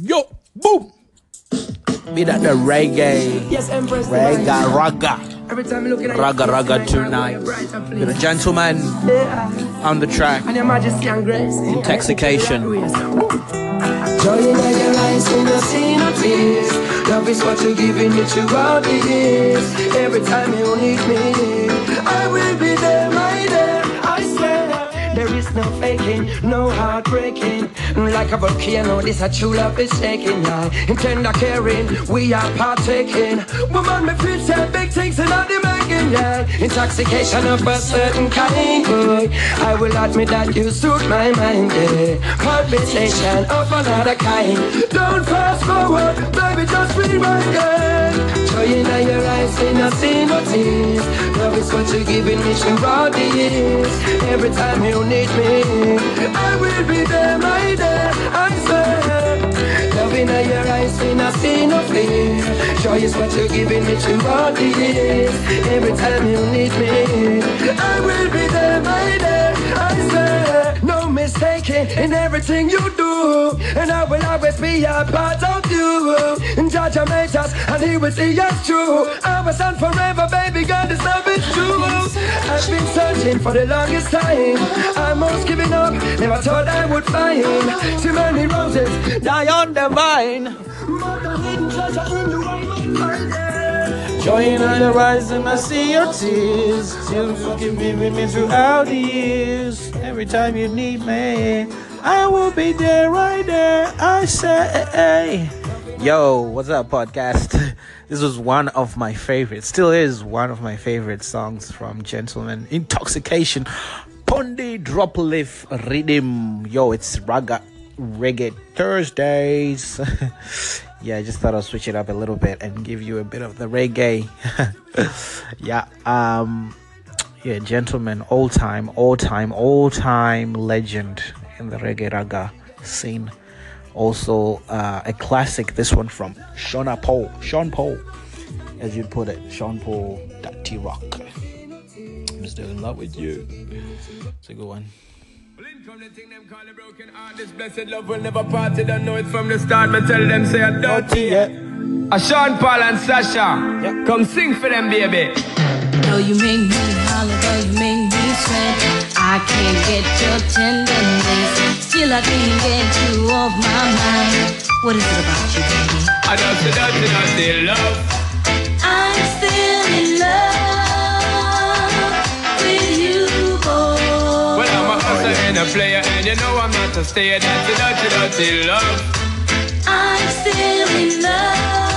Yo, boom. Be that the reggae, Yes, Empress. reggae, raga, Every time you look at raga, raga tonight. Be the gentleman on the track. And your majesty and grace. Intoxication. Joy in your eyes when you see no tears. Love is what you're giving me throughout the years. Every time you need me, I will be there, There is no faking, no heartbreaking. Like a volcano, this a true love is shaking. Yeah. In tender caring, we are partaking. Woman, me feel say big things in the making. Yeah. Intoxication of a certain kind. Boy. I will admit that you suit my mind. Yeah. Conversation of another kind. Don't fast forward, baby, just rewind. Yeah. Joy in your eyes, ain't nothing but tears. Love is what you're giving me throughout the years. Every time you need me, I will be there, my dear. I swear. Love in your eyes, ain't nothing no fear. Joy is what you're giving me throughout the years. Every time you need me, I will be there, my dear. I swear. No mistaking in everything you and I will always be a part of you. And Judge made us, and He will see us through. I will stand forever, baby. God is love is true. I've been searching for the longest time. I'm almost giving up, never thought I would find too many roses die on the vine. The the Joy in eyes and I see your tears. You keep with me throughout the years. Every time you need me, I will be there, right there. I say, Yo, what's up, podcast? This was one of my favorites, still is one of my favorite songs from Gentleman Intoxication. Pondy Drop Leaf Rhythm. Yo, it's Raga Reggae Thursdays. yeah, I just thought I'll switch it up a little bit and give you a bit of the reggae. yeah, um, yeah, gentleman, all time, all time, all time legend in the reggae raga scene. Also, uh, a classic. This one from Shona Paul, Sean Paul, as you'd put it, Sean Paul. T Rock. I'm still in love with you. It's a good one. Come the thing them call a broken heart. This blessed love will never part. They don't know it from the start. Me tell them say I don't. Yeah. A Sean Paul and Sasha. Yep. Come sing for them, baby. Though you make me holler, though you make me sweat, I can't get your tenderness. Still, I can't get you off my mind. What is it about you, baby? I don't say dirty, dirty love. I'm still in love with you, boy. Well, I'm a hustler and a player, and you know I'm not a stayer. That's a dirty, dirty love. I'm still in love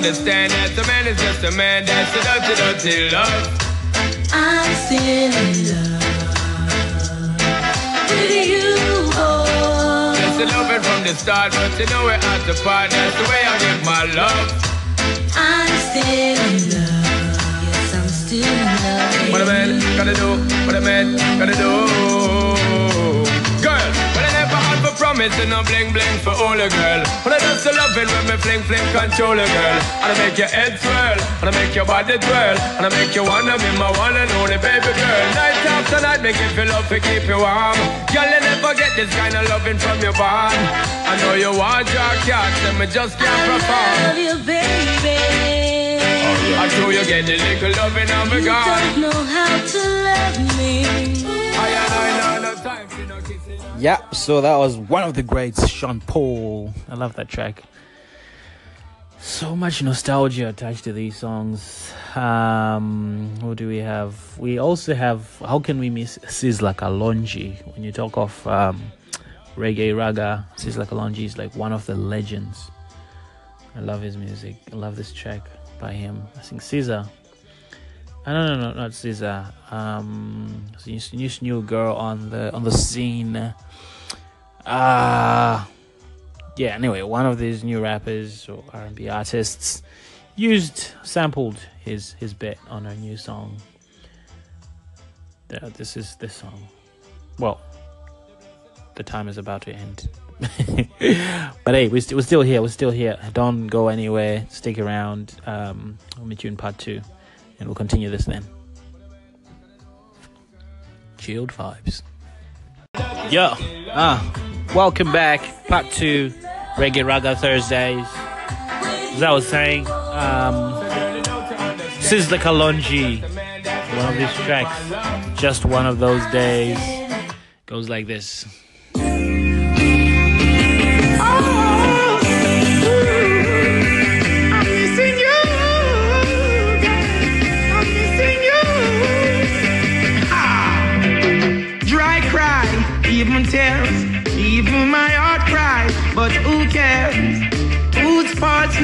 understand that a man is just a man. That's a dirty, dirty love. I'm still in love with you, oh. boy. That's the loving from the start, but you know we're at the part. That's the way I give my love. I'm still in love. Yes, I'm still in love. What a man gotta do, what a man gotta do. Promise and no bling bling for all a girl. But I just so love it when me fling fling control a girl. And I make your head swirl, and I make your body twirl, and I make you wanna be my one and only baby girl. Night after night, make you feel love to keep you warm. Girl, you never get this kind of loving from your bond. I know you want your cat, and me just can't perform. love you, baby. I know you get the little loving on me You gone. don't know how to love me. I I know no time for no Yeah, so that was one of the greats, Sean Paul. I love that track. So much nostalgia attached to these songs. Um, what do we have? We also have. How can we miss Sizzla Kalonji? When you talk of um, reggae raga, Sizzla Kalonji is like one of the legends. I love his music. I love this track by him. I think Caesar. I no no no not Caesar. Um, this new girl on the on the scene. Ah, yeah. Anyway, one of these new rappers or R and B artists used sampled his his bit on a new song. Yeah, this is this song. Well, the time is about to end. but hey, we're, st- we're still here. We're still here. Don't go anywhere. Stick around. Um, I'll meet you in part two, and we'll continue this then. Chilled vibes. Yo, ah, welcome back. Part two, Reggae Raga Thursdays. As I was saying, um, Sizzla Kalonji, one of these tracks, just one of those days, goes like this. even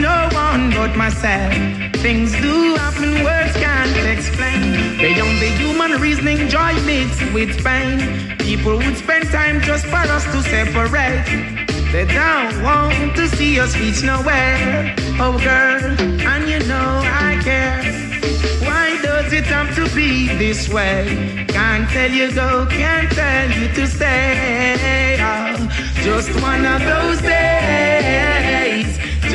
No one but myself. Things do happen, words can't explain. Beyond the human reasoning, joy mixed with pain. People would spend time just for us to separate. They don't want to see us reach nowhere. Oh, girl, and you know I care. Why does it have to be this way? Can't tell you go, can't tell you to stay. Oh, just one of those days,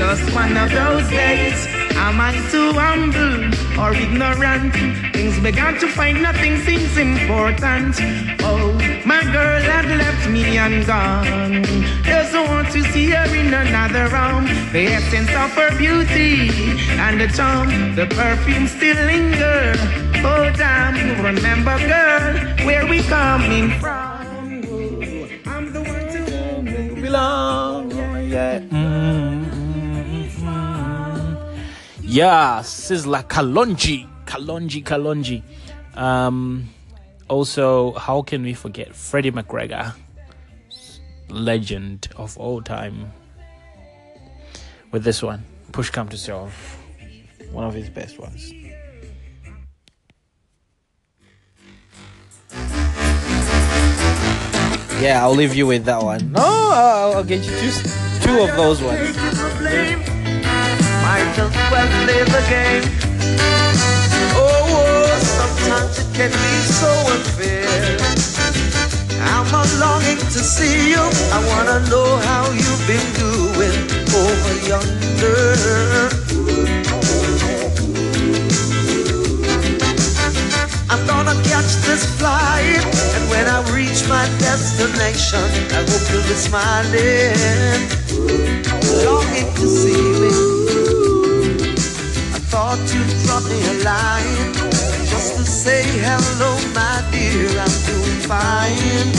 just one of those days. Am I too humble or ignorant? Things began to find nothing seems important. Oh, my girl had left me and gone. Doesn't want to see her in another room. The essence of her beauty and the charm, the perfume still linger. Oh damn, remember, girl, where we coming from? Oh, I'm the one to whom you belong. Yeah. Yeah, Sizzla Kalonji, Kalonji, Kalonji. Um, also, how can we forget Freddie McGregor, legend of all time? With this one, Push Come to Shove, one of his best ones. Yeah, I'll leave you with that one. No, I'll, I'll get you two, two of those ones. Might as well play the game. Oh, oh, sometimes it can be so unfair. I'm a longing to see you. I wanna know how you've been doing over yonder. I'm gonna catch this flight, and when I reach my destination, I hope you'll be smiling, longing to see me. You'd drop me a line just to say hello, my dear. I'm doing fine.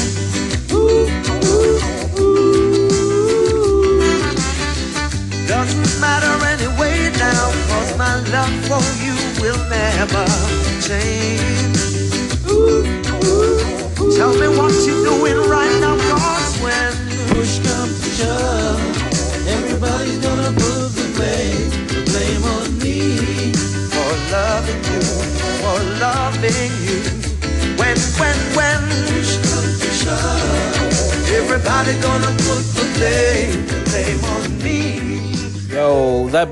Doesn't matter anyway now, cause my love for you will never change. Tell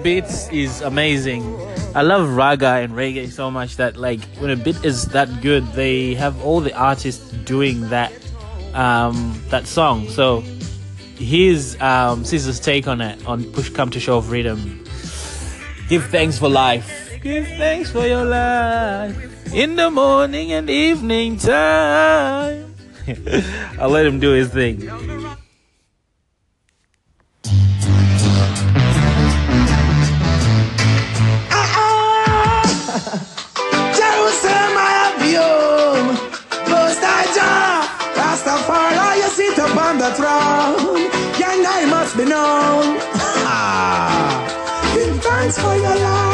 That is amazing. I love raga and reggae so much that like when a beat is that good, they have all the artists doing that um, that song. So here's um, Caesar's take on it on Push Come to Shove Freedom. Give thanks for life. Give thanks for your life in the morning and evening time. I'll let him do his thing. The throne. Young I must be known. Ah. Give thanks for your life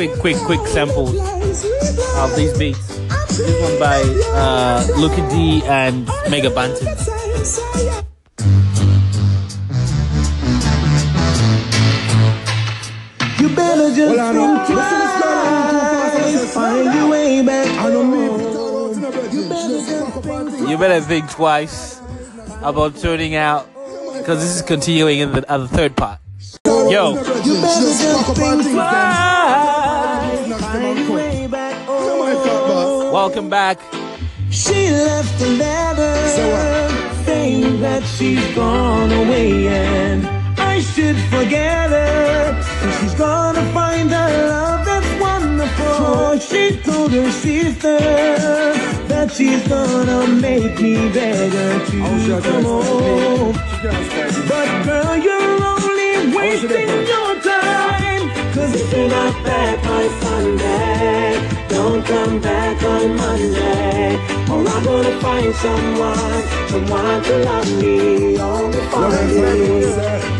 quick, quick, quick, quick samples of these beats. This one by uh, Lukie D and Mega Banton. You better just think twice, find your way back home. You better think You better think twice about tuning out because this is continuing in the, uh, the third part. Yo. You better just think twice. Welcome back. She left a letter Say what? saying that she's gone away and I should forget her. And she's gonna find a love that's wonderful. So she told her sister that she's gonna make me beg her to come home. But girl, you're only wasting your time. Cause if you're not back by Sunday, don't come back on Monday. Or I'm gonna find someone, someone to love me on the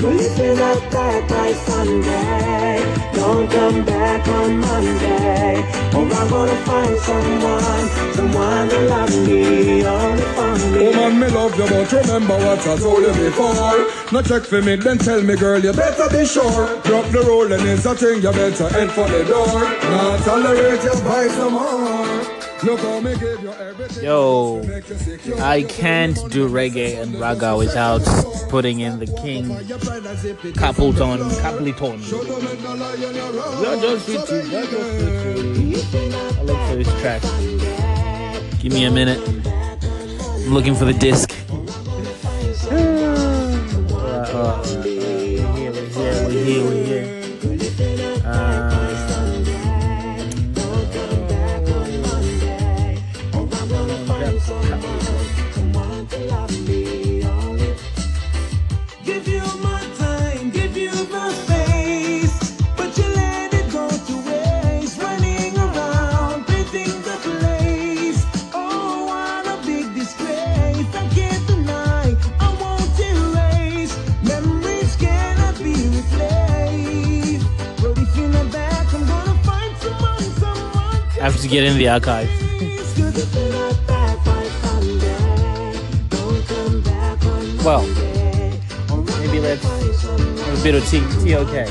if you're not back by Sunday, don't come back on Monday. Or I'm gonna find someone, someone to love me on the Friday. Woman, me love you, but remember what I told you before. No check for me, then tell me, girl, you better be sure. Drop the roll and it's a thing, you better head for the door. Not tolerate you buy some more. Look how me give you everything. Yo, Make you secure. I can't do reggae and raga without putting in the king Capleton. Capleton. I look for this track. Give me a minute. I'm looking for the disc. Get in the archive. Cause if you're not back by Sunday, don't come back on Well, Monday. maybe let's have a bit of T- TOK.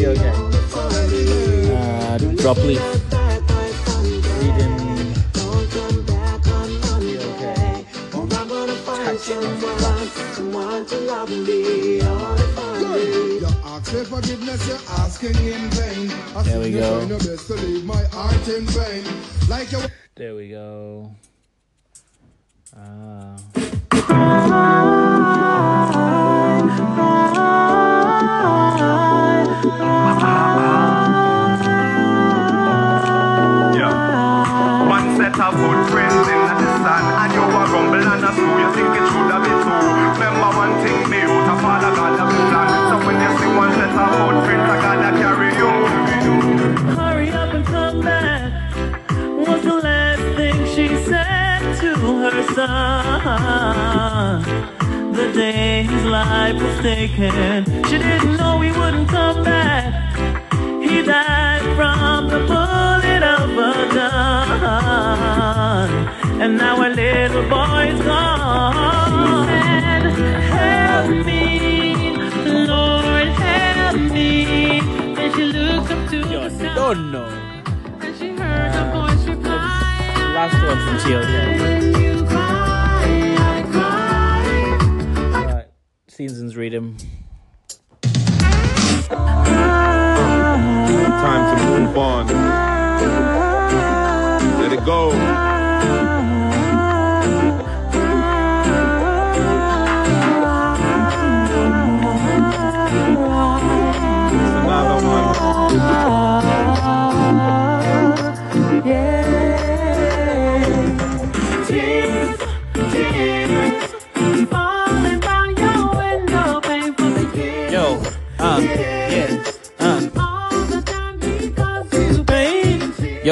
TOK. Uh, drop leaf. Reading. TOK. You ask for forgiveness, you're asking in vain. I There we you go. trying your best to leave my heart in vain. Like you There we go. Ah. Her son. The day his life was taken, she didn't know he wouldn't come back. He died from the bullet of a gun, and now her little boy's gone. She said, "Help me, Lord, help me." Then she looked up to Yo, the sky. don't know. And she heard a ah. voice reply, Last one from TOK. Seasons Rhythm. Time to move on. Let it go.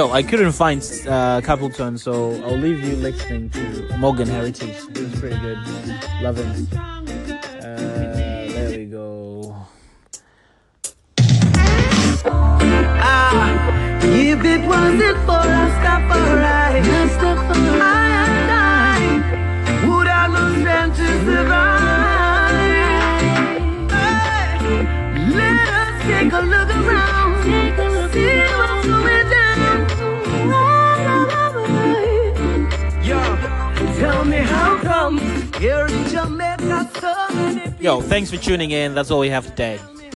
Pain. I couldn't find uh, Capleton, so I'll leave you listening to Morgan Heritage. It's pretty good. Love it. Uh, there we go. If it wasn't for Rastafari, Yo, thanks for tuning in. That's all we have today.